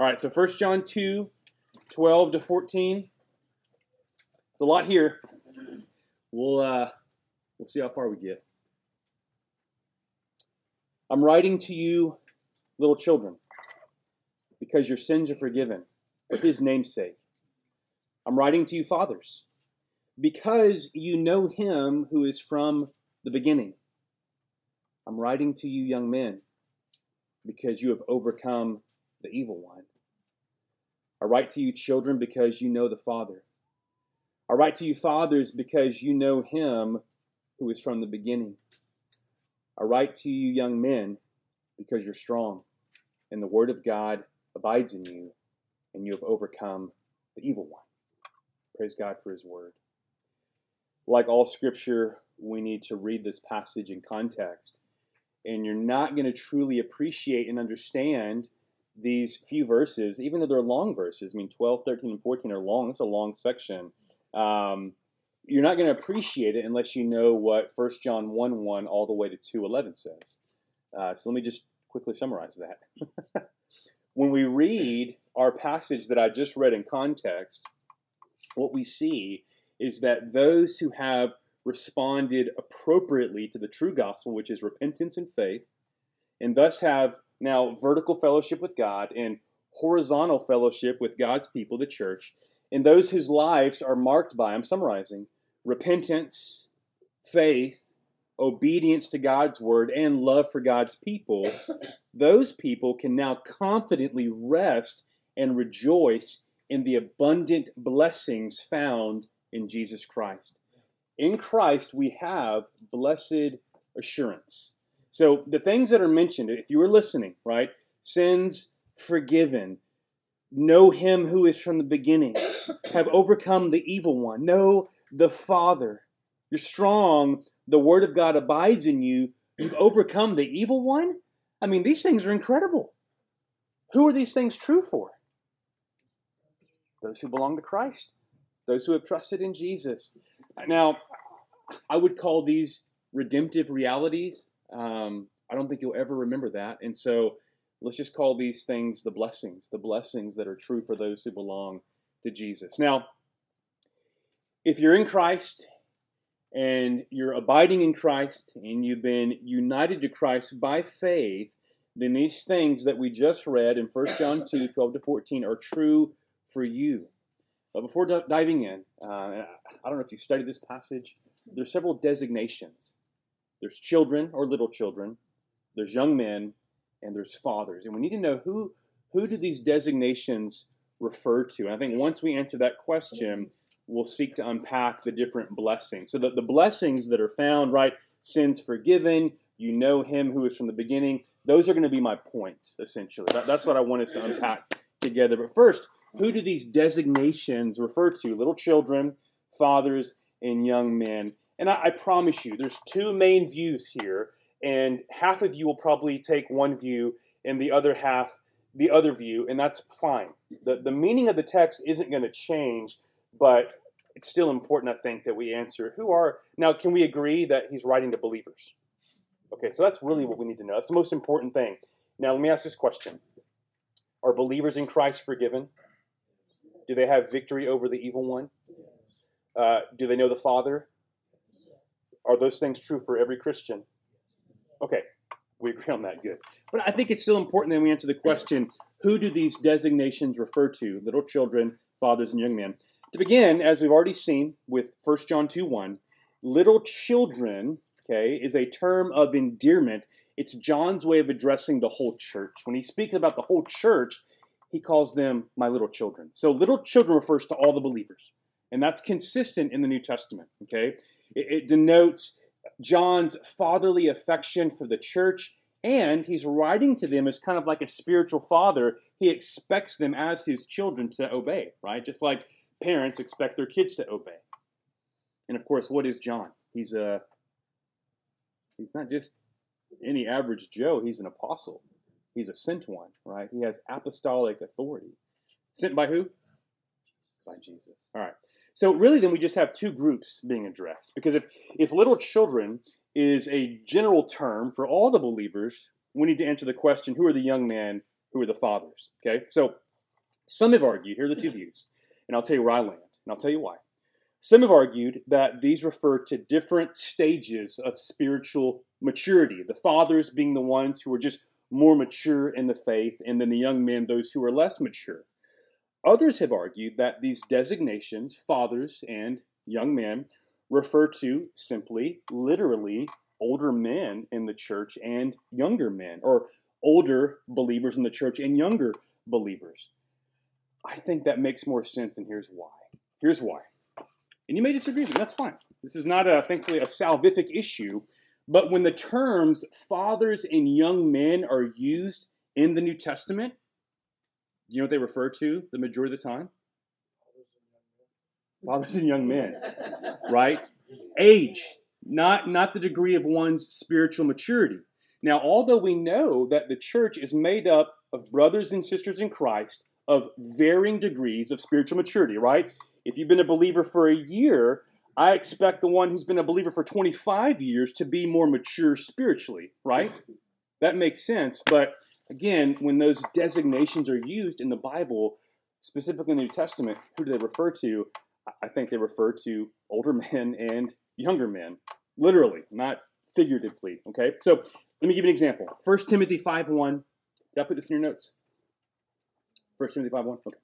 All right, so 1 John 2, 12 to 14. It's a lot here. We'll, uh, we'll see how far we get. I'm writing to you, little children, because your sins are forgiven for his name's sake. I'm writing to you, fathers, because you know him who is from the beginning. I'm writing to you, young men, because you have overcome the evil one. I write to you, children, because you know the Father. I write to you, fathers, because you know him who is from the beginning. I write to you, young men, because you're strong, and the word of God abides in you, and you have overcome the evil one. Praise God for his word. Like all scripture, we need to read this passage in context. And you're not going to truly appreciate and understand these few verses, even though they're long verses. I mean, 12, 13, and 14 are long. It's a long section. Um, you're not going to appreciate it unless you know what 1 John 1 1 all the way to 2 11 says. Uh, so let me just quickly summarize that. when we read our passage that I just read in context, what we see is that those who have responded appropriately to the true gospel, which is repentance and faith, and thus have now vertical fellowship with God and horizontal fellowship with God's people, the church, and those whose lives are marked by, I'm summarizing, repentance, faith, obedience to God's word, and love for God's people, those people can now confidently rest and rejoice in the abundant blessings found in Jesus Christ. In Christ, we have blessed assurance. So, the things that are mentioned, if you were listening, right? Sins forgiven, know him who is from the beginning, have overcome the evil one, know the Father. You're strong, the Word of God abides in you, you've overcome the evil one. I mean, these things are incredible. Who are these things true for? Those who belong to Christ, those who have trusted in Jesus. Now, I would call these redemptive realities. Um, I don't think you'll ever remember that. And so let's just call these things the blessings, the blessings that are true for those who belong to Jesus. Now, if you're in Christ and you're abiding in Christ and you've been united to Christ by faith, then these things that we just read in 1 John 2 12 to 14 are true for you. But before diving in, uh, I don't know if you studied this passage, there's several designations. There's children or little children, there's young men, and there's fathers. And we need to know who who do these designations refer to? And I think once we answer that question, we'll seek to unpack the different blessings. So that the blessings that are found, right, sins forgiven, you know him who is from the beginning, those are going to be my points, essentially. That, that's what I want us to unpack together. But first, who do these designations refer to? Little children, fathers, and young men. And I, I promise you, there's two main views here, and half of you will probably take one view, and the other half the other view, and that's fine. The, the meaning of the text isn't going to change, but it's still important, I think, that we answer who are. Now, can we agree that he's writing to believers? Okay, so that's really what we need to know. That's the most important thing. Now, let me ask this question Are believers in Christ forgiven? Do they have victory over the evil one? Uh, do they know the Father? Are those things true for every Christian? Okay, we agree on that. Good. But I think it's still important that we answer the question who do these designations refer to? Little children, fathers, and young men. To begin, as we've already seen with 1 John 2 1, little children, okay, is a term of endearment. It's John's way of addressing the whole church. When he speaks about the whole church, he calls them my little children. So little children refers to all the believers. And that's consistent in the New Testament, okay? It, it denotes John's fatherly affection for the church, and he's writing to them as kind of like a spiritual father. He expects them as his children to obey, right? Just like parents expect their kids to obey. And of course, what is John? He's a he's not just any average Joe, he's an apostle. He's a sent one, right? He has apostolic authority. Sent by who? By Jesus. All right. So really, then we just have two groups being addressed. Because if, if little children is a general term for all the believers, we need to answer the question who are the young men, who are the fathers? Okay, so Some have argued, here are the two views, and I'll tell you where I land, and I'll tell you why. Some have argued that these refer to different stages of spiritual maturity, the fathers being the ones who are just more mature in the faith, and then the young men, those who are less mature. Others have argued that these designations, fathers and young men, refer to simply, literally, older men in the church and younger men, or older believers in the church and younger believers. I think that makes more sense, and here's why. Here's why. And you may disagree with me, that's fine. This is not, a, thankfully, a salvific issue. But when the terms fathers and young men are used in the New Testament, you know what they refer to the majority of the time? Fathers and young men, right? Age, not, not the degree of one's spiritual maturity. Now, although we know that the church is made up of brothers and sisters in Christ of varying degrees of spiritual maturity, right? If you've been a believer for a year, I expect the one who's been a believer for 25 years to be more mature spiritually, right? That makes sense. But again, when those designations are used in the Bible, specifically in the New Testament, who do they refer to? I think they refer to older men and younger men, literally, not figuratively. Okay, so let me give you an example. 1 Timothy 5 1. Did I put this in your notes? 1 Timothy 5 1. Okay.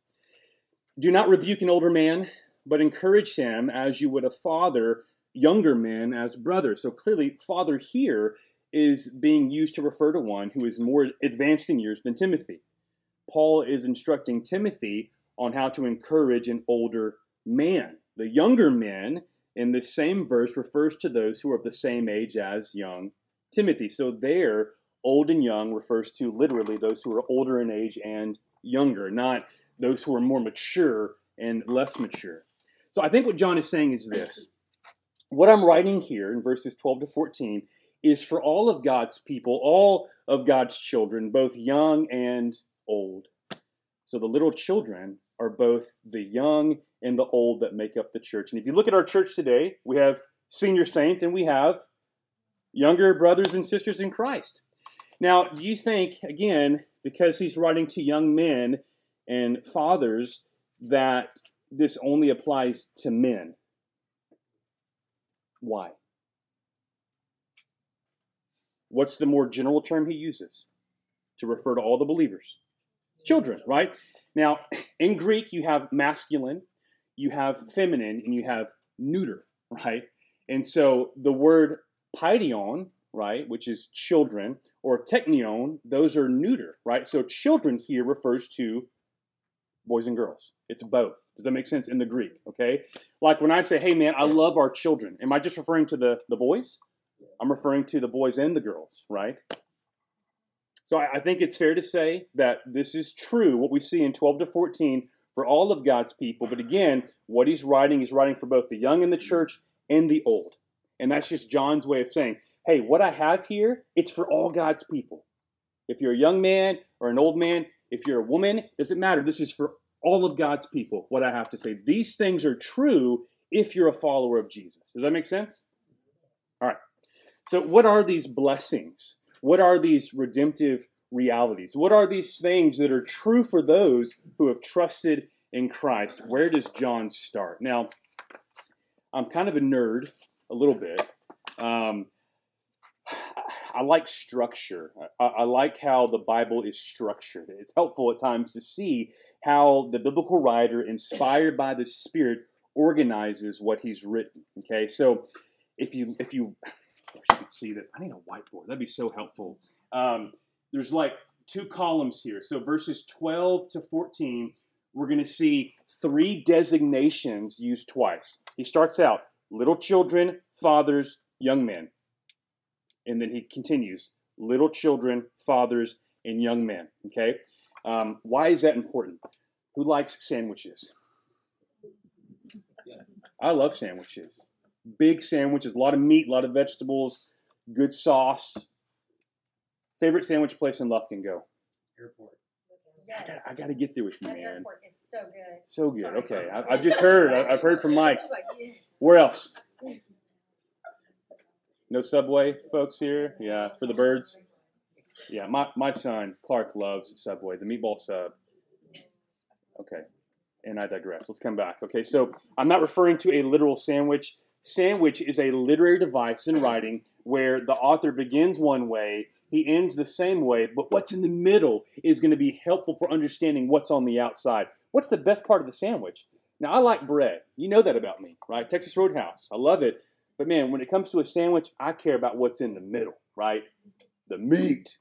Do not rebuke an older man, but encourage him as you would a father younger men as brothers. So clearly, father here is being used to refer to one who is more advanced in years than Timothy. Paul is instructing Timothy on how to encourage an older man. The younger men in this same verse refers to those who are of the same age as young Timothy. So there, old and young refers to literally those who are older in age and younger, not those who are more mature and less mature. So I think what John is saying is this. What I'm writing here in verses 12 to 14 is for all of God's people, all of God's children, both young and old. So the little children are both the young and the old that make up the church. And if you look at our church today, we have senior saints and we have younger brothers and sisters in Christ. Now, do you think, again, because he's writing to young men and fathers, that this only applies to men? Why? What's the more general term he uses to refer to all the believers? Children, right? Now, in Greek, you have masculine, you have feminine, and you have neuter, right? And so the word paidion, right, which is children, or teknion, those are neuter, right? So children here refers to boys and girls. It's both. Does that make sense in the Greek? Okay. Like when I say, hey man, I love our children, am I just referring to the, the boys? I'm referring to the boys and the girls, right? So I, I think it's fair to say that this is true, what we see in 12 to 14 for all of God's people. But again, what he's writing, he's writing for both the young in the church and the old. And that's just John's way of saying, hey, what I have here, it's for all God's people. If you're a young man or an old man, if you're a woman, doesn't matter. This is for all of God's people, what I have to say. These things are true if you're a follower of Jesus. Does that make sense? So, what are these blessings? What are these redemptive realities? What are these things that are true for those who have trusted in Christ? Where does John start? Now, I'm kind of a nerd, a little bit. Um, I like structure. I, I, like how the Bible is structured. It's helpful at times to see how the biblical writer, inspired by the Spirit, organizes what he's written. Okay, so if you if you you can see this, I need a whiteboard. That'd be so helpful. Um, there's like two columns here. So verses 12 to 14, we're going to see three designations used twice. He starts out little children, fathers, young men. And then he continues little children, fathers, and young men. Okay? Um, why is that important? Who likes sandwiches? I love sandwiches. Big sandwiches, a lot of meat, a lot of vegetables, good sauce. Favorite sandwich place in Lufkin? Go. Airport. Yes. I gotta, I gotta get there with you, That man. airport is so good. So good. Sorry. Okay, I, I've just heard. I, I've heard from Mike. Where else? No Subway folks here? Yeah, for the birds? Yeah, my, my son, Clark, loves Subway, the meatball sub. Okay, and I digress. Let's come back. Okay, so I'm not referring to a literal sandwich. Sandwich is a literary device in writing where the author begins one way, he ends the same way, but what's in the middle is going to be helpful for understanding what's on the outside. What's the best part of the sandwich? Now, I like bread. You know that about me, right? Texas Roadhouse. I love it. But man, when it comes to a sandwich, I care about what's in the middle, right? The meat.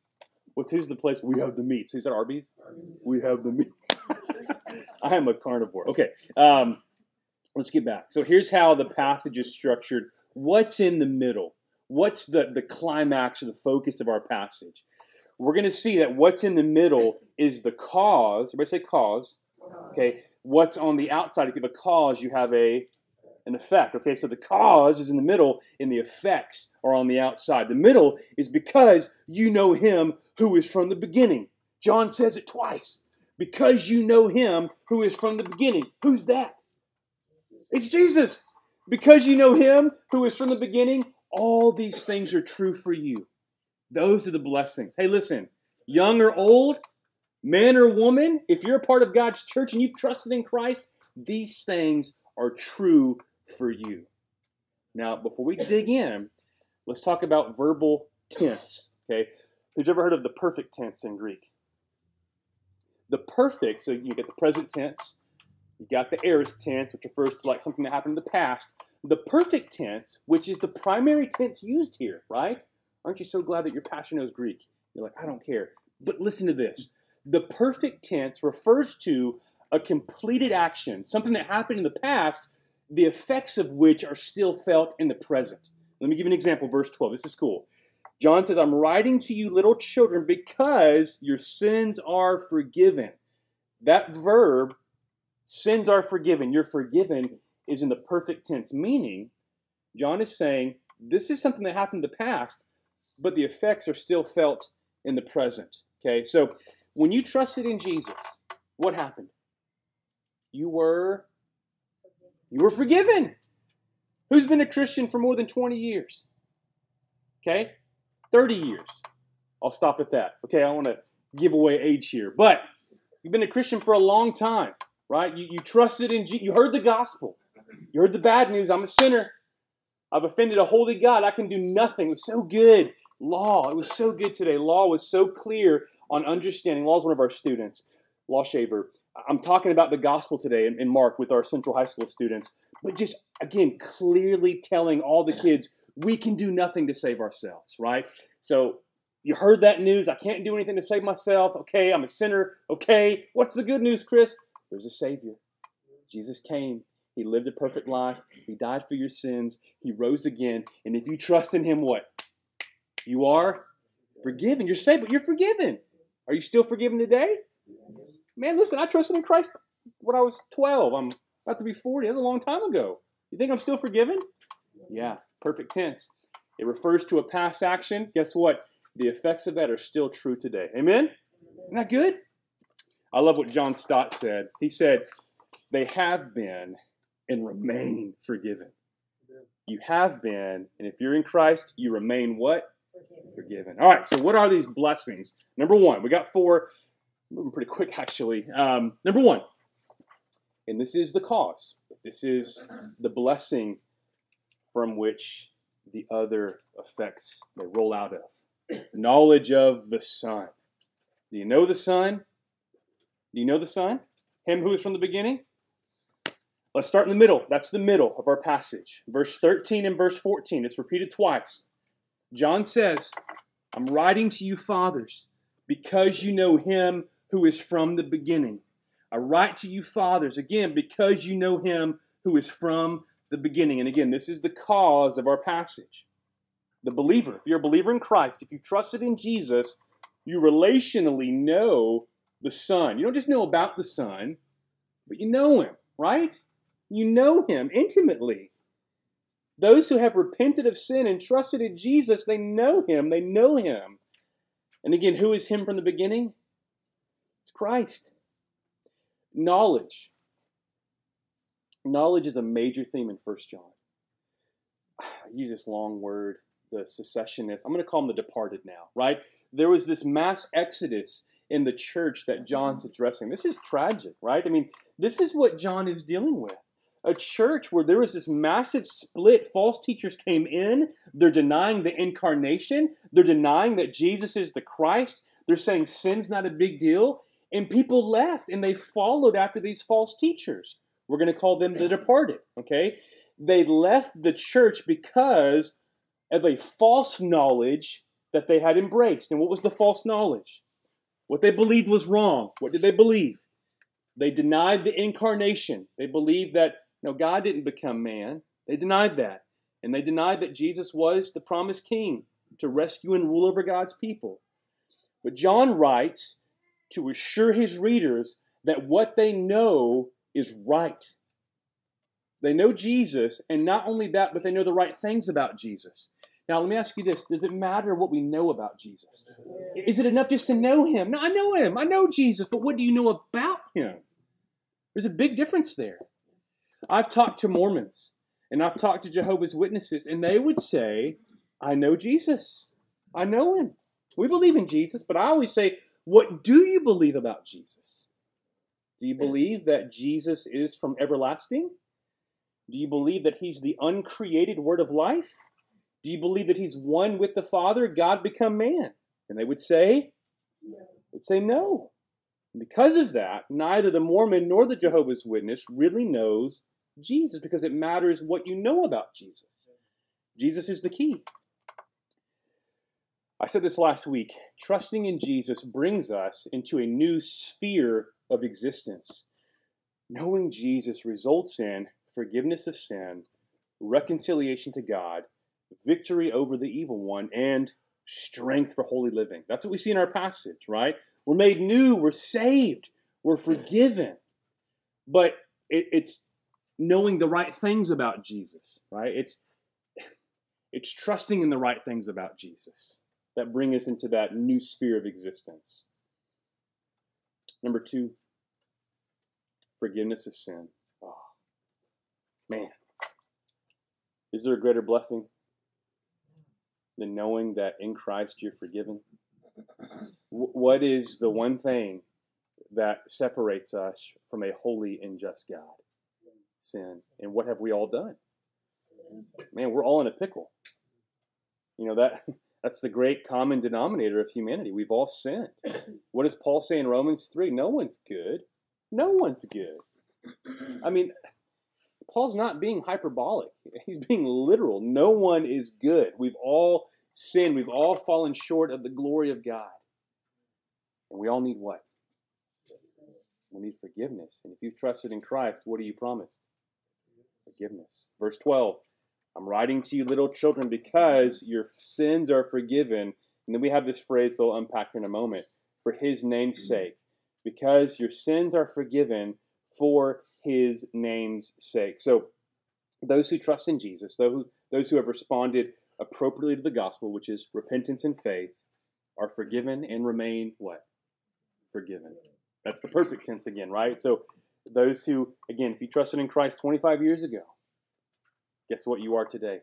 What's here's the place we have the meat. Is that Arby's? We have the meat. I am a carnivore. Okay, um, let's get back. So here's how the passage is structured. What's in the middle? What's the, the climax or the focus of our passage? We're going to see that what's in the middle is the cause. Everybody say cause. Okay. What's on the outside? If you have a cause, you have a an effect. Okay, so the cause is in the middle, and the effects are on the outside. The middle is because you know him who is from the beginning. John says it twice. Because you know him who is from the beginning. Who's that? It's Jesus. Because you know him who is from the beginning, all these things are true for you. Those are the blessings. Hey, listen, young or old, man or woman, if you're a part of God's church and you've trusted in Christ, these things are true for you. Now, before we dig in, let's talk about verbal tense. Okay, who's ever heard of the perfect tense in Greek? The perfect, so you get the present tense, you got the aorist tense, which refers to like something that happened in the past. The perfect tense, which is the primary tense used here, right? Aren't you so glad that your pastor knows Greek? You're like, I don't care. But listen to this. The perfect tense refers to a completed action, something that happened in the past, the effects of which are still felt in the present. Let me give you an example, verse 12. This is cool. John says, I'm writing to you, little children, because your sins are forgiven. That verb, sins are forgiven, you're forgiven, is in the perfect tense, meaning John is saying this is something that happened in the past, but the effects are still felt in the present. Okay, so when you trusted in Jesus, what happened? You were you were forgiven. Who's been a Christian for more than 20 years? Okay? 30 years. I'll stop at that. Okay, I want to give away age here. But you've been a Christian for a long time, right? You, you trusted in Jesus. You heard the gospel. You heard the bad news. I'm a sinner. I've offended a holy God. I can do nothing. It was so good. Law. It was so good today. Law was so clear on understanding. Law is one of our students, Law Shaver. I'm talking about the gospel today in, in Mark with our Central High School students, but just again, clearly telling all the kids we can do nothing to save ourselves, right? So you heard that news. I can't do anything to save myself. Okay, I'm a sinner. Okay, what's the good news, Chris? There's a Savior. Jesus came. He lived a perfect life. He died for your sins. He rose again. And if you trust in Him, what? You are forgiven. You're saved, but you're forgiven. Are you still forgiven today? Man, listen, I trusted in Christ when I was 12. I'm about to be 40. That's a long time ago. You think I'm still forgiven? Yeah, perfect tense. It refers to a past action. Guess what? The effects of that are still true today. Amen? Isn't that good? I love what John Stott said. He said, They have been and remain forgiven. You have been, and if you're in Christ, you remain what? Forgiven. forgiven. All right, so what are these blessings? Number one, we got four moving pretty quick actually. Um, number one, and this is the cause. This is the blessing from which the other effects may roll out of. Knowledge of the Son. Do you know the Son? Do you know the Son? Him who is from the beginning? Let's start in the middle. That's the middle of our passage. Verse 13 and verse 14. It's repeated twice. John says, I'm writing to you, fathers, because you know him who is from the beginning. I write to you, fathers, again, because you know him who is from the beginning. And again, this is the cause of our passage. The believer, if you're a believer in Christ, if you trusted in Jesus, you relationally know the Son. You don't just know about the Son, but you know him, right? You know him intimately. Those who have repented of sin and trusted in Jesus, they know him. They know him. And again, who is him from the beginning? It's Christ. Knowledge. Knowledge is a major theme in First John. I use this long word, the secessionists. I'm going to call them the departed now, right? There was this mass exodus in the church that John's addressing. This is tragic, right? I mean, this is what John is dealing with. A church where there was this massive split. False teachers came in. They're denying the incarnation. They're denying that Jesus is the Christ. They're saying sin's not a big deal. And people left and they followed after these false teachers. We're going to call them the departed, okay? They left the church because of a false knowledge that they had embraced. And what was the false knowledge? What they believed was wrong. What did they believe? They denied the incarnation. They believed that no, God didn't become man. They denied that. And they denied that Jesus was the promised king to rescue and rule over God's people. But John writes to assure his readers that what they know is right. They know Jesus, and not only that, but they know the right things about Jesus. Now, let me ask you this Does it matter what we know about Jesus? Is it enough just to know him? No, I know him. I know Jesus, but what do you know about him? There's a big difference there. I've talked to Mormons and I've talked to Jehovah's Witnesses, and they would say, I know Jesus. I know him. We believe in Jesus, but I always say, What do you believe about Jesus? Do you believe that Jesus is from everlasting? Do you believe that he's the uncreated word of life? Do you believe that he's one with the Father, God become man? And they would say, no. would say no. And because of that, neither the Mormon nor the Jehovah's Witness really knows Jesus because it matters what you know about Jesus. Jesus is the key. I said this last week. Trusting in Jesus brings us into a new sphere of existence. Knowing Jesus results in forgiveness of sin, reconciliation to God, victory over the evil one, and strength for holy living. That's what we see in our passage, right? We're made new, we're saved, we're forgiven. But it, it's knowing the right things about Jesus, right? It's it's trusting in the right things about Jesus that bring us into that new sphere of existence. Number two, forgiveness of sin. Oh, man. Is there a greater blessing than knowing that in Christ you're forgiven? what is the one thing that separates us from a holy and just God? Sin. And what have we all done? Man, we're all in a pickle. You know that that's the great common denominator of humanity. We've all sinned. What does Paul say in Romans 3? No one's good. No one's good. I mean, Paul's not being hyperbolic. He's being literal. No one is good. We've all sinned. We've all fallen short of the glory of God. And we all need what? We need forgiveness. And if you've trusted in Christ, what are you promised? Forgiveness. Verse 12 I'm writing to you, little children, because your sins are forgiven. And then we have this phrase that we'll unpack in a moment for his name's sake. Because your sins are forgiven for his name's sake. So, those who trust in Jesus, those who, those who have responded appropriately to the gospel, which is repentance and faith, are forgiven and remain what? Forgiven. That's the perfect tense again, right? So, those who, again, if you trusted in Christ 25 years ago, guess what you are today?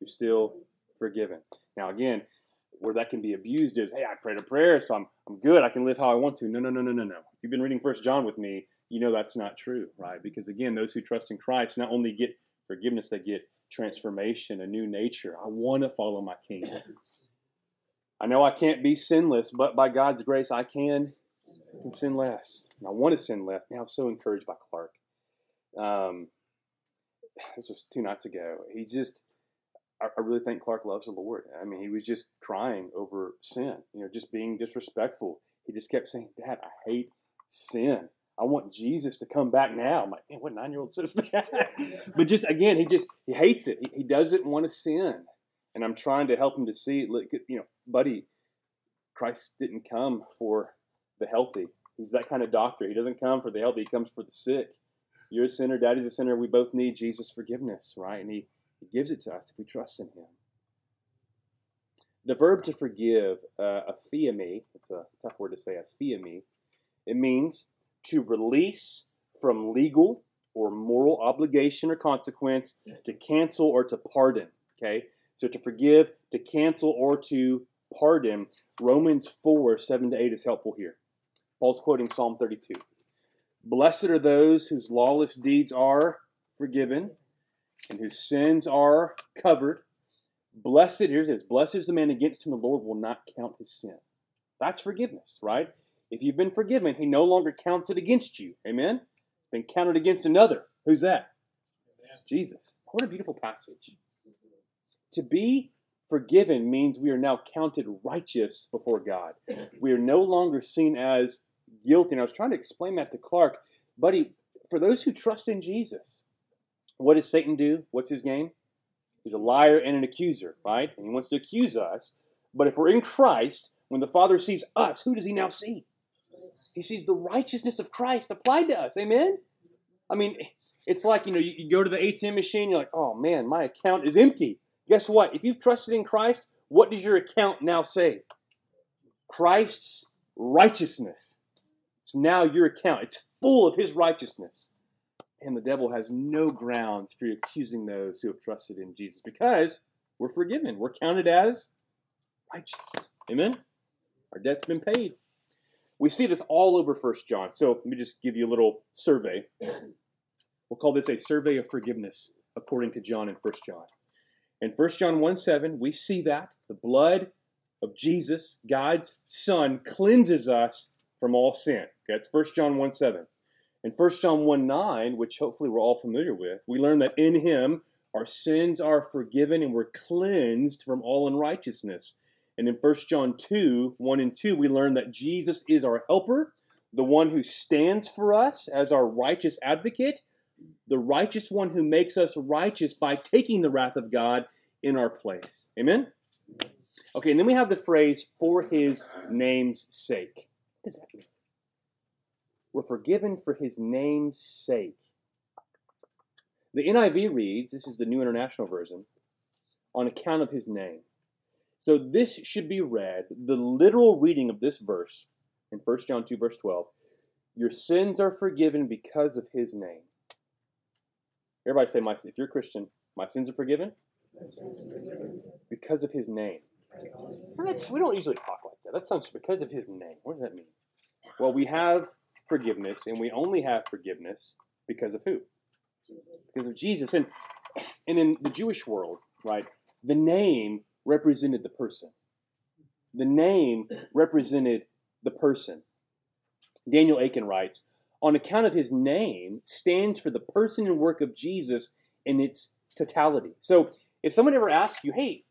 You're still forgiven. Now, again, where that can be abused is, hey, I prayed a prayer, so I'm, I'm good. I can live how I want to. No, no, no, no, no, no. If you've been reading First John with me, you know that's not true, right? Because again, those who trust in Christ not only get forgiveness, they get transformation, a new nature. I want to follow my King. I know I can't be sinless, but by God's grace, I can, can sin less. And I want to sin less. Now I'm so encouraged by Clark. Um, this was two nights ago. He just, I, I really think Clark loves the Lord. I mean, he was just crying over sin, you know, just being disrespectful. He just kept saying, Dad, I hate sin. I want Jesus to come back now. I'm like, man, what nine year old says that? but just again, he just he hates it. He, he, doesn't want to sin, and I'm trying to help him to see. Look, you know, buddy, Christ didn't come for the healthy. He's that kind of doctor. He doesn't come for the healthy. He comes for the sick. You're a sinner. Daddy's a sinner. We both need Jesus' forgiveness, right? And he, he gives it to us if we trust in Him. The verb to forgive, uh, aphiemi, it's a tough word to say, aphiemi. It means to release from legal or moral obligation or consequence, to cancel or to pardon. Okay? So to forgive, to cancel, or to pardon. Romans 4, 7 to 8 is helpful here. Paul's quoting Psalm 32. Blessed are those whose lawless deeds are forgiven and whose sins are covered. Blessed, here's this blessed is the man against whom the Lord will not count his sin. That's forgiveness, right? If you've been forgiven, he no longer counts it against you. Amen? Been counted against another. Who's that? Amen. Jesus. What a beautiful passage. To be forgiven means we are now counted righteous before God. We are no longer seen as guilty. And I was trying to explain that to Clark. Buddy, for those who trust in Jesus, what does Satan do? What's his game? He's a liar and an accuser, right? And he wants to accuse us. But if we're in Christ, when the Father sees us, who does he now see? He sees the righteousness of Christ applied to us. Amen? I mean, it's like, you know, you, you go to the ATM machine, you're like, oh man, my account is empty. Guess what? If you've trusted in Christ, what does your account now say? Christ's righteousness. It's now your account. It's full of his righteousness. And the devil has no grounds for accusing those who have trusted in Jesus because we're forgiven. We're counted as righteous. Amen? Our debt's been paid. We see this all over First John. So let me just give you a little survey. We'll call this a survey of forgiveness according to John in First John. In First John 1 7, we see that the blood of Jesus, God's Son, cleanses us from all sin. Okay, that's 1 John 1 7. In 1 John 1 9, which hopefully we're all familiar with, we learn that in Him our sins are forgiven and we're cleansed from all unrighteousness. And in 1 John 2 1 and 2, we learn that Jesus is our helper, the one who stands for us as our righteous advocate, the righteous one who makes us righteous by taking the wrath of God in our place. Amen? Okay, and then we have the phrase, for his name's sake. What does that mean? We're forgiven for his name's sake. The NIV reads, this is the New International Version, on account of his name. So this should be read, the literal reading of this verse in 1 John 2, verse 12. Your sins are forgiven because of his name. Everybody say, my, if you're a Christian, my sins are forgiven? Because of his name. We don't usually talk like that. That sounds because of his name. What does that mean? Well, we have forgiveness, and we only have forgiveness because of who? Because of Jesus. And, and in the Jewish world, right, the name represented the person. The name represented the person. Daniel Akin writes, on account of his name, stands for the person and work of Jesus in its totality. So if someone ever asks you, hey,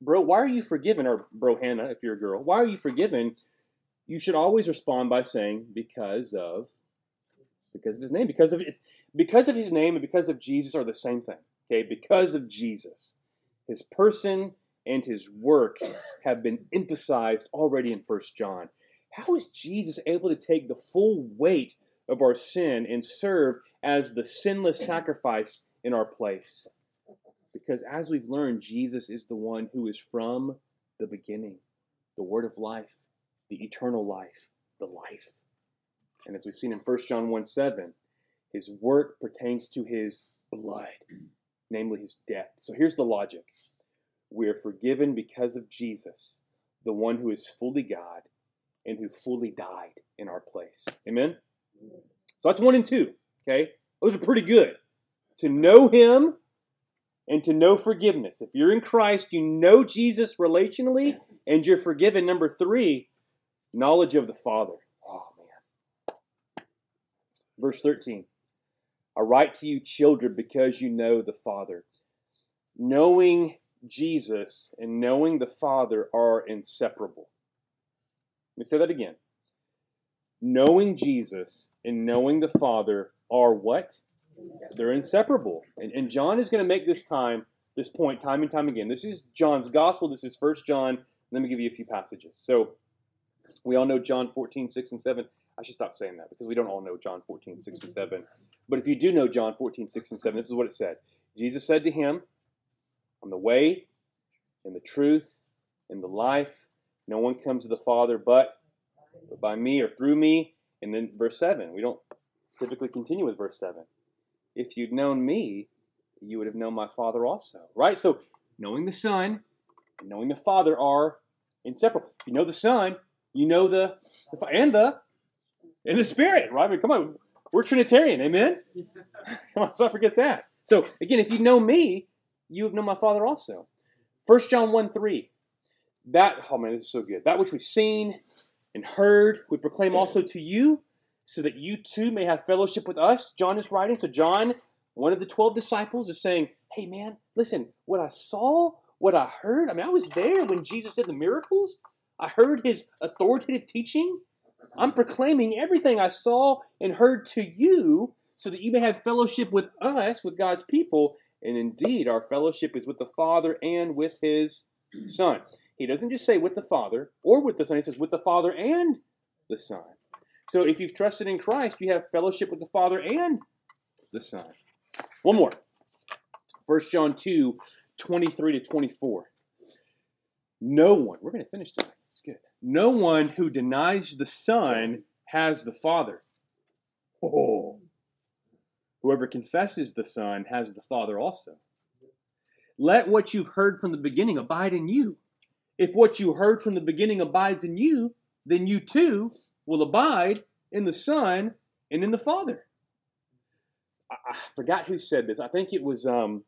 bro, why are you forgiven? Or bro Hannah, if you're a girl, why are you forgiven? You should always respond by saying, because of because of his name. Because of his, because of his name and because of Jesus are the same thing. Okay, because of Jesus. His person and his work have been emphasized already in First John. How is Jesus able to take the full weight of our sin and serve as the sinless sacrifice in our place. Because as we've learned, Jesus is the one who is from the beginning, the word of life, the eternal life, the life. And as we've seen in 1 John 1 7, his work pertains to his blood, namely his death. So here's the logic we are forgiven because of Jesus, the one who is fully God and who fully died in our place. Amen? So that's one and two. Okay? Those are pretty good. To know Him and to know forgiveness. If you're in Christ, you know Jesus relationally and you're forgiven. Number three, knowledge of the Father. Oh, man. Verse 13 I write to you, children, because you know the Father. Knowing Jesus and knowing the Father are inseparable. Let me say that again knowing Jesus and knowing the Father are what? They're inseparable. And, and John is going to make this time, this point, time and time again. This is John's gospel. This is First John. Let me give you a few passages. So we all know John 14, 6 and 7. I should stop saying that because we don't all know John 14, 6 and 7. But if you do know John 14, 6 and 7, this is what it said. Jesus said to him, I'm the way and the truth and the life. No one comes to the Father but but by me or through me. And then verse 7, we don't typically continue with verse 7. If you'd known me, you would have known my Father also. Right? So knowing the Son and knowing the Father are inseparable. If you know the Son, you know the, the and the and the Spirit, right? I mean, come on, we're Trinitarian, amen? come on, let's not forget that. So, again, if you know me, you have known my Father also. 1 John 1 3. That, oh man, this is so good. That which we've seen and heard, we proclaim also to you, so that you too may have fellowship with us. John is writing. So, John, one of the 12 disciples, is saying, Hey, man, listen, what I saw, what I heard, I mean, I was there when Jesus did the miracles. I heard his authoritative teaching. I'm proclaiming everything I saw and heard to you so that you may have fellowship with us, with God's people. And indeed, our fellowship is with the Father and with his Son. He doesn't just say with the Father or with the Son, he says with the Father and the Son. So if you've trusted in Christ, you have fellowship with the Father and the Son. One more. 1 John 2, 23 to 24. No one, we're going to finish tonight. It's good. No one who denies the Son has the Father. Oh. Whoever confesses the Son has the Father also. Let what you've heard from the beginning abide in you. If what you heard from the beginning abides in you, then you too will abide in the Son and in the Father. I, I forgot who said this. I think it was, um,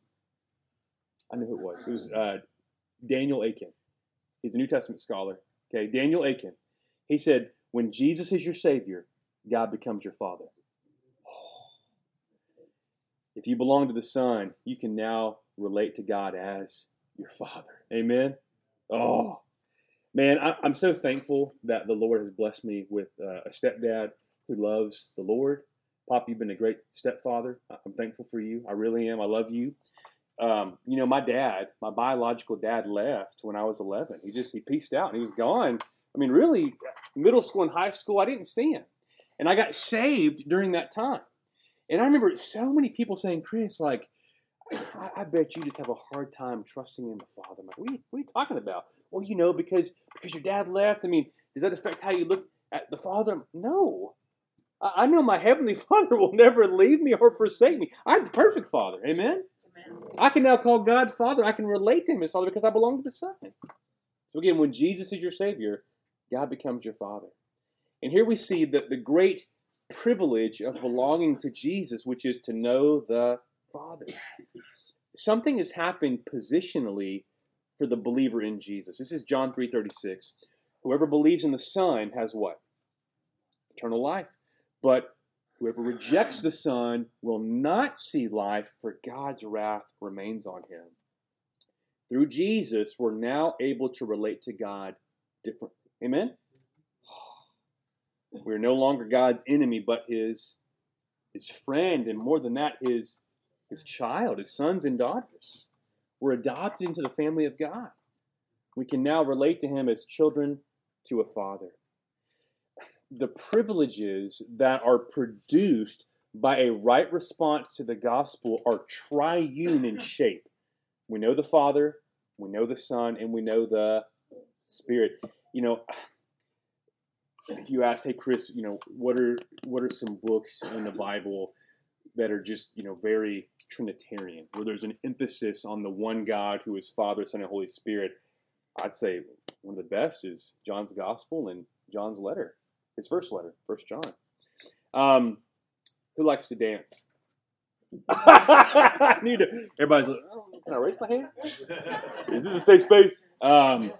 I know who it was. It was uh, Daniel Akin. He's a New Testament scholar. Okay, Daniel Akin. He said, when Jesus is your Savior, God becomes your Father. If you belong to the Son, you can now relate to God as your Father. Amen. Oh, man, I, am so thankful that the Lord has blessed me with uh, a stepdad who loves the Lord. Pop, you've been a great stepfather. I'm thankful for you. I really am. I love you. Um, you know, my dad, my biological dad, left when I was 11. He just he pieced out and he was gone. I mean, really, middle school and high school, I didn't see him, and I got saved during that time. And I remember so many people saying, "Chris, like, I, I bet you just have a hard time trusting in the Father." I'm like, what are, you, what are you talking about? Well, you know, because because your dad left. I mean, does that affect how you look at the Father? No. I, I know my heavenly Father will never leave me or forsake me. I'm the perfect Father. Amen. Amen. I can now call God Father. I can relate to Him as Father because I belong to the Son. So again, when Jesus is your Savior, God becomes your Father. And here we see that the great privilege of belonging to Jesus, which is to know the Father. Something has happened positionally for the believer in Jesus. This is John 3:36. Whoever believes in the Son has what? Eternal life. But whoever rejects the Son will not see life, for God's wrath remains on him. Through Jesus, we're now able to relate to God differently. Amen? We're no longer God's enemy, but his, his friend, and more than that, his, his child, his sons and daughters. We're adopted into the family of God. We can now relate to him as children to a father. The privileges that are produced by a right response to the gospel are triune in shape. We know the Father, we know the Son, and we know the Spirit. You know, if you ask, hey Chris, you know, what are what are some books in the Bible that are just you know very Trinitarian, where there's an emphasis on the one God who is Father, Son, and Holy Spirit? I'd say one of the best is John's Gospel and John's letter, his first letter, First John. Um, who likes to dance? I need to. Everybody's like, oh, can I raise my hand? Is this a safe space? Um,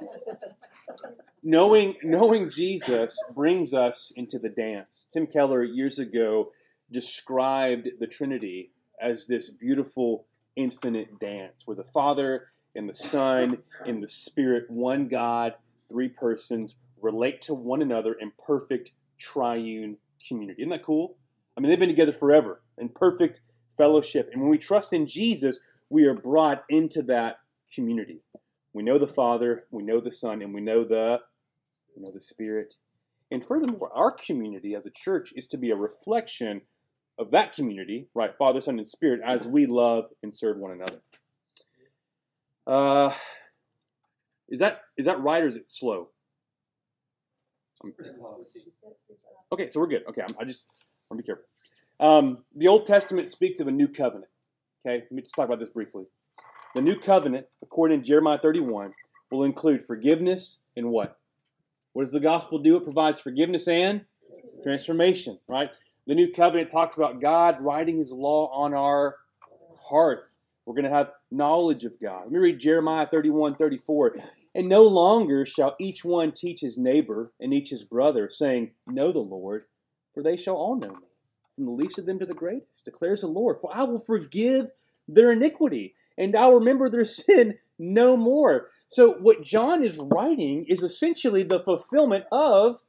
knowing knowing Jesus brings us into the dance. Tim Keller years ago described the Trinity as this beautiful infinite dance where the Father and the Son and the Spirit, one God, three persons, relate to one another in perfect triune community. Isn't that cool? I mean, they've been together forever in perfect fellowship. And when we trust in Jesus, we are brought into that community. We know the Father, we know the Son, and we know the you know, the Spirit. And furthermore, our community as a church is to be a reflection of that community, right? Father, Son, and Spirit, as we love and serve one another. Uh, is that is that right or is it slow? Okay, so we're good. Okay, I'm, i just want to be careful. Um, the Old Testament speaks of a new covenant. Okay, let me just talk about this briefly. The new covenant, according to Jeremiah 31, will include forgiveness and what? What does the gospel do? It provides forgiveness and Transformation, right? The new covenant talks about God writing his law on our hearts. We're going to have knowledge of God. Let me read Jeremiah 31 34. And no longer shall each one teach his neighbor and each his brother, saying, Know the Lord, for they shall all know me, from the least of them to the greatest, declares the Lord. For I will forgive their iniquity, and I'll remember their sin no more. So, what John is writing is essentially the fulfillment of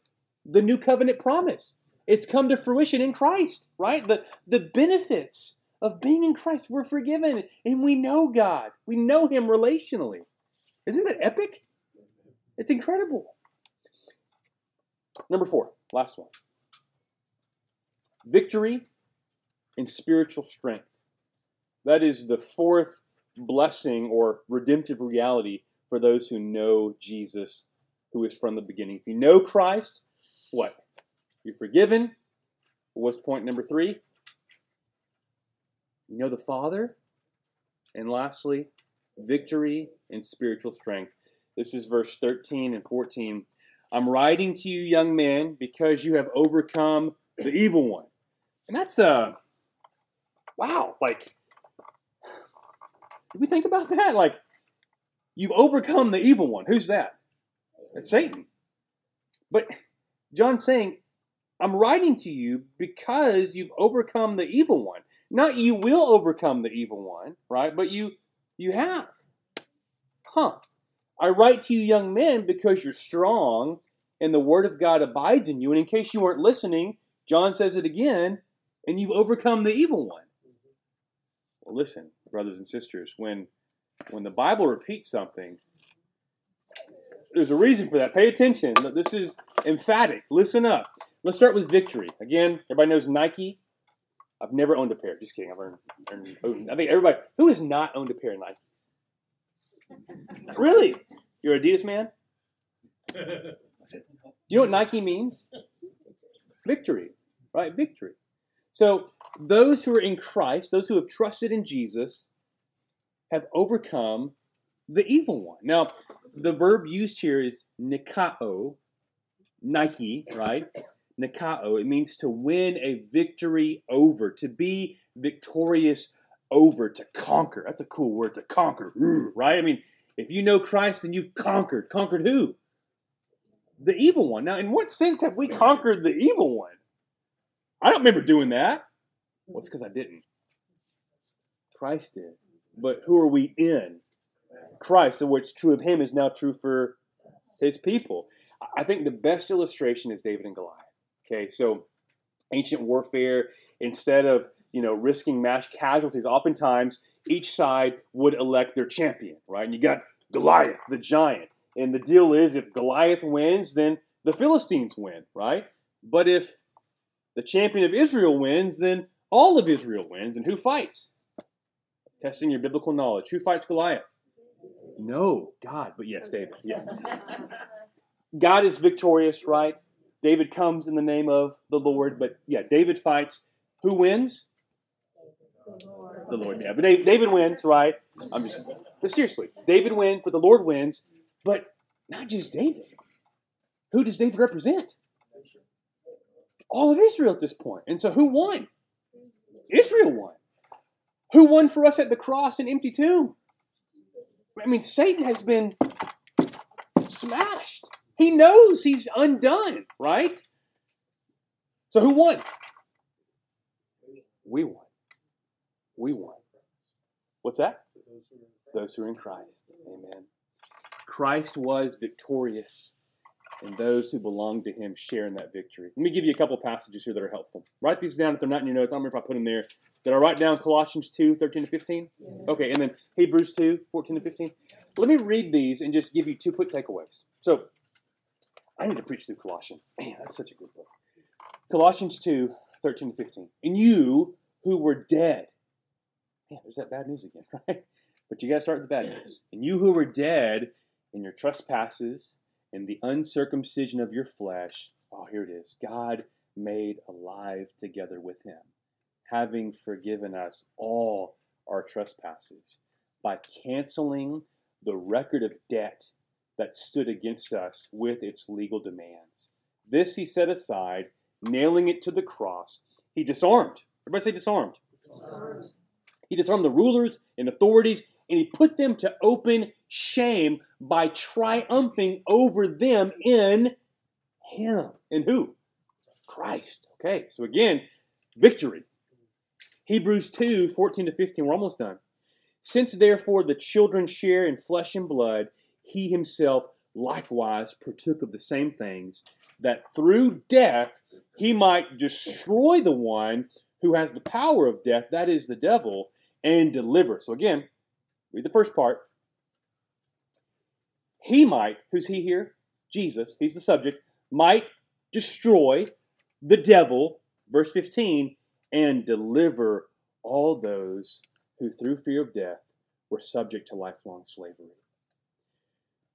the new covenant promise. It's come to fruition in Christ, right? The, the benefits of being in Christ. We're forgiven and we know God. We know Him relationally. Isn't that epic? It's incredible. Number four, last one victory and spiritual strength. That is the fourth blessing or redemptive reality for those who know Jesus, who is from the beginning. If you know Christ, what? You're forgiven. What's point number three? You know the Father. And lastly, victory and spiritual strength. This is verse 13 and 14. I'm writing to you, young men, because you have overcome the evil one. And that's, uh, wow, like, did we think about that? Like, you've overcome the evil one. Who's that? That's Satan. But John's saying, I'm writing to you because you've overcome the evil one. Not you will overcome the evil one, right? But you you have. Huh. I write to you young men because you're strong and the word of God abides in you. And in case you weren't listening, John says it again, and you've overcome the evil one. Well, listen, brothers and sisters, when when the Bible repeats something, there's a reason for that. Pay attention. This is emphatic. Listen up. Let's start with victory. Again, everybody knows Nike. I've never owned a pair. Just kidding. I've earned, earned, I think everybody who has not owned a pair of Nikes. really? You're an Adidas man? Do you know what Nike means? Victory, right? Victory. So those who are in Christ, those who have trusted in Jesus, have overcome the evil one. Now, the verb used here is nikao, Nike, right? Nikao. It means to win a victory over, to be victorious over, to conquer. That's a cool word, to conquer, right? I mean, if you know Christ, then you've conquered. Conquered who? The evil one. Now, in what sense have we conquered the evil one? I don't remember doing that. Well, it's because I didn't. Christ did. But who are we in? Christ. So what's true of him is now true for his people. I think the best illustration is David and Goliath. Okay, so ancient warfare, instead of you know risking mass casualties, oftentimes each side would elect their champion, right? And you got Goliath, the giant. And the deal is if Goliath wins, then the Philistines win, right? But if the champion of Israel wins, then all of Israel wins. And who fights? Testing your biblical knowledge. Who fights Goliath? No, God. But yes, David. Yeah. God is victorious, right? David comes in the name of the Lord. But yeah, David fights. Who wins? The Lord. The Lord. Yeah, but David wins, right? I'm just. But seriously, David wins, but the Lord wins. But not just David. Who does David represent? All of Israel at this point. And so who won? Israel won. Who won for us at the cross and empty tomb? I mean, Satan has been smashed. He knows he's undone, right? So who won? We won. We won. What's that? Those who are in Christ. Amen. Christ was victorious, and those who belong to him share in that victory. Let me give you a couple passages here that are helpful. Write these down if they're not in your notes. I don't remember if I put them there. Did I write down Colossians 2, 13 to 15? Okay, and then Hebrews 2, 14 to 15. Let me read these and just give you two quick takeaways. So, I need to preach through Colossians. Man, that's such a good book. Colossians 2, 13 to 15. And you who were dead. Man, there's that bad news again, right? But you got to start with the bad news. And you who were dead in your trespasses and the uncircumcision of your flesh, oh, here it is. God made alive together with him, having forgiven us all our trespasses by canceling the record of debt that stood against us with its legal demands. This he set aside, nailing it to the cross, he disarmed. Everybody say disarmed. He disarmed the rulers and authorities, and he put them to open shame by triumphing over them in him. In who? Christ. Okay, so again, victory. Hebrews 2 14 to 15, we're almost done. Since therefore the children share in flesh and blood, he himself likewise partook of the same things, that through death he might destroy the one who has the power of death, that is the devil, and deliver. So again, read the first part. He might, who's he here? Jesus, he's the subject, might destroy the devil, verse 15, and deliver all those who through fear of death were subject to lifelong slavery.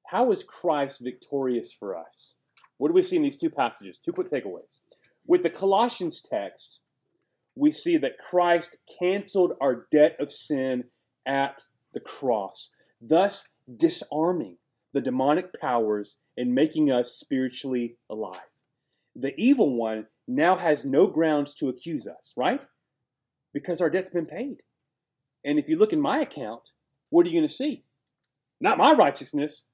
How is Christ victorious for us? What do we see in these two passages? Two quick takeaways. With the Colossians text, we see that Christ canceled our debt of sin at the cross, thus disarming the demonic powers and making us spiritually alive. The evil one now has no grounds to accuse us, right? Because our debt's been paid. And if you look in my account, what are you going to see? Not my righteousness,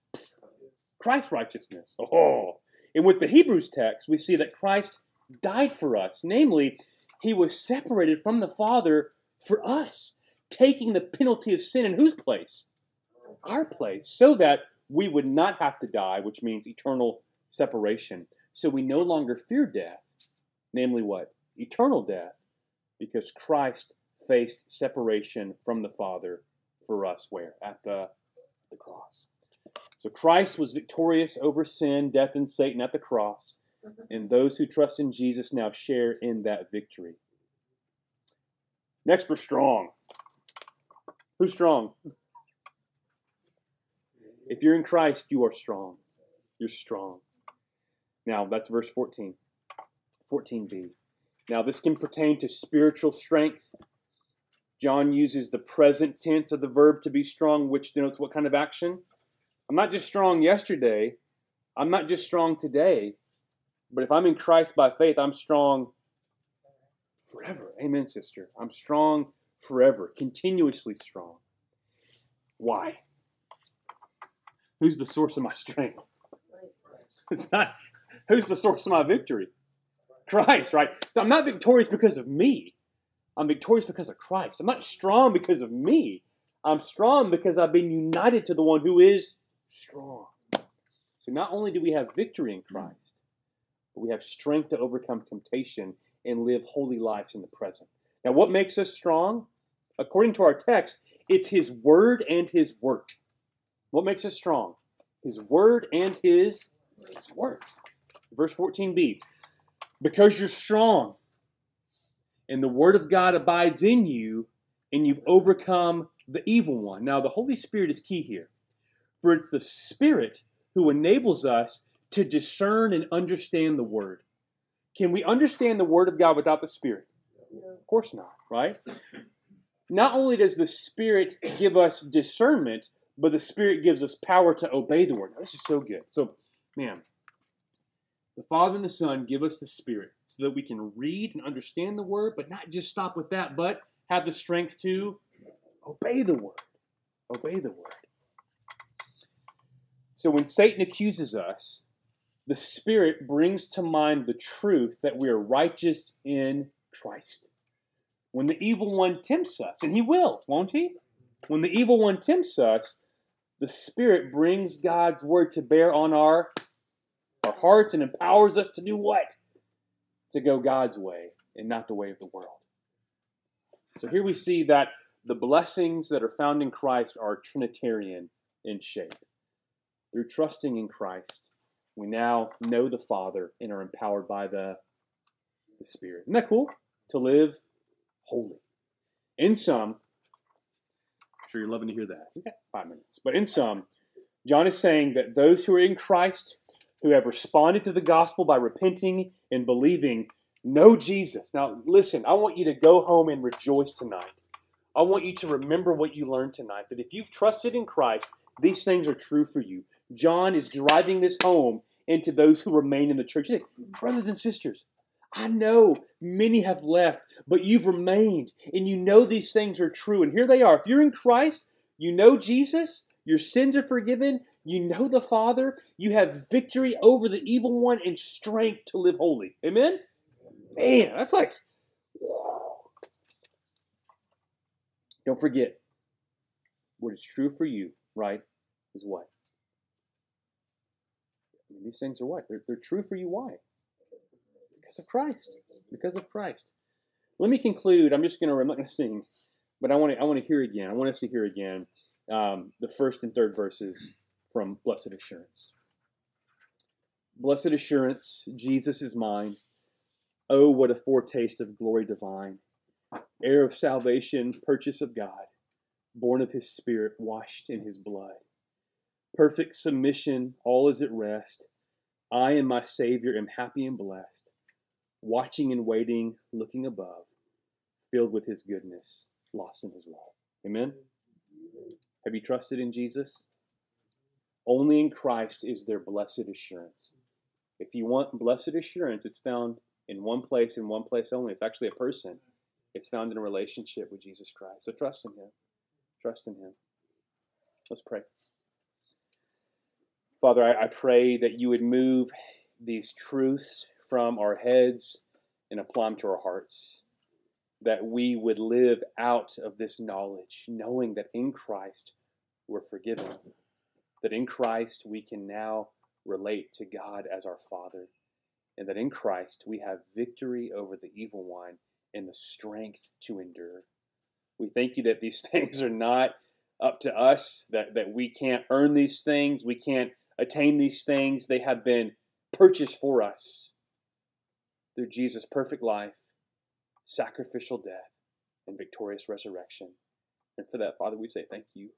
Christ's righteousness. Oh. And with the Hebrews text, we see that Christ died for us. Namely, he was separated from the Father for us, taking the penalty of sin in whose place? Our place, so that we would not have to die, which means eternal separation. So we no longer fear death, namely what? Eternal death, because Christ faced separation from the Father for us where? At the, the cross. So Christ was victorious over sin, death, and Satan at the cross, mm-hmm. and those who trust in Jesus now share in that victory. Next, we're strong. Who's strong? If you're in Christ, you are strong. You're strong. Now, that's verse 14. 14b. Now, this can pertain to spiritual strength. John uses the present tense of the verb to be strong, which denotes what kind of action? I'm not just strong yesterday. I'm not just strong today. But if I'm in Christ by faith, I'm strong forever. Amen, sister. I'm strong forever, continuously strong. Why? Who's the source of my strength? It's not who's the source of my victory? Christ, right? So I'm not victorious because of me. I'm victorious because of Christ. I'm not strong because of me. I'm strong because I've been united to the one who is strong. So not only do we have victory in Christ, but we have strength to overcome temptation and live holy lives in the present. Now, what makes us strong? According to our text, it's His Word and His work. What makes us strong? His Word and His, his work. Verse 14b Because you're strong, and the Word of God abides in you, and you've overcome the evil one. Now, the Holy Spirit is key here, for it's the Spirit who enables us to discern and understand the Word. Can we understand the Word of God without the Spirit? Of course not, right? Not only does the Spirit give us discernment, but the Spirit gives us power to obey the Word. Now, this is so good. So, man, the Father and the Son give us the Spirit so that we can read and understand the Word, but not just stop with that, but have the strength to obey the Word. Obey the Word. So when Satan accuses us, the Spirit brings to mind the truth that we are righteous in Christ. When the evil one tempts us, and he will, won't he? When the evil one tempts us, the Spirit brings God's word to bear on our, our hearts and empowers us to do what? To go God's way and not the way of the world. So here we see that the blessings that are found in Christ are Trinitarian in shape. Through trusting in Christ, we now know the Father and are empowered by the, the Spirit. Isn't that cool? To live holy. In sum, sure you're loving to hear that. Okay, five minutes. But in sum, John is saying that those who are in Christ, who have responded to the gospel by repenting and believing, know Jesus. Now, listen, I want you to go home and rejoice tonight. I want you to remember what you learned tonight that if you've trusted in Christ, these things are true for you. John is driving this home into those who remain in the church. Brothers and sisters, I know many have left, but you've remained, and you know these things are true. And here they are. If you're in Christ, you know Jesus, your sins are forgiven, you know the Father, you have victory over the evil one and strength to live holy. Amen? Man, that's like. Don't forget, what is true for you, right, is what? These things are what? They're, they're true for you. Why? Because of Christ. Because of Christ. Let me conclude. I'm just going to, I'm not going to sing, but I want to, I want to hear again. I want us to hear again um, the first and third verses from Blessed Assurance. Blessed assurance, Jesus is mine. Oh, what a foretaste of glory divine. Heir of salvation, purchase of God, born of his spirit, washed in his blood. Perfect submission, all is at rest. I and my Savior am happy and blessed, watching and waiting, looking above, filled with his goodness, lost in his love. Amen? Have you trusted in Jesus? Only in Christ is there blessed assurance. If you want blessed assurance, it's found in one place, in one place only. It's actually a person. It's found in a relationship with Jesus Christ. So trust in Him. Trust in Him. Let's pray. Father, I, I pray that you would move these truths from our heads and apply them to our hearts. That we would live out of this knowledge, knowing that in Christ we're forgiven. That in Christ we can now relate to God as our Father. And that in Christ we have victory over the evil one and the strength to endure. We thank you that these things are not up to us, that, that we can't earn these things, we can't attain these things. They have been purchased for us through Jesus' perfect life, sacrificial death, and victorious resurrection. And for that, Father, we say thank you.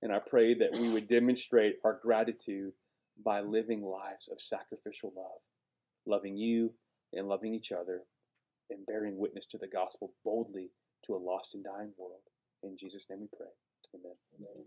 And I pray that we would demonstrate our gratitude by living lives of sacrificial love, loving you and loving each other, and bearing witness to the gospel boldly to a lost and dying world. In Jesus' name we pray. Amen. Amen.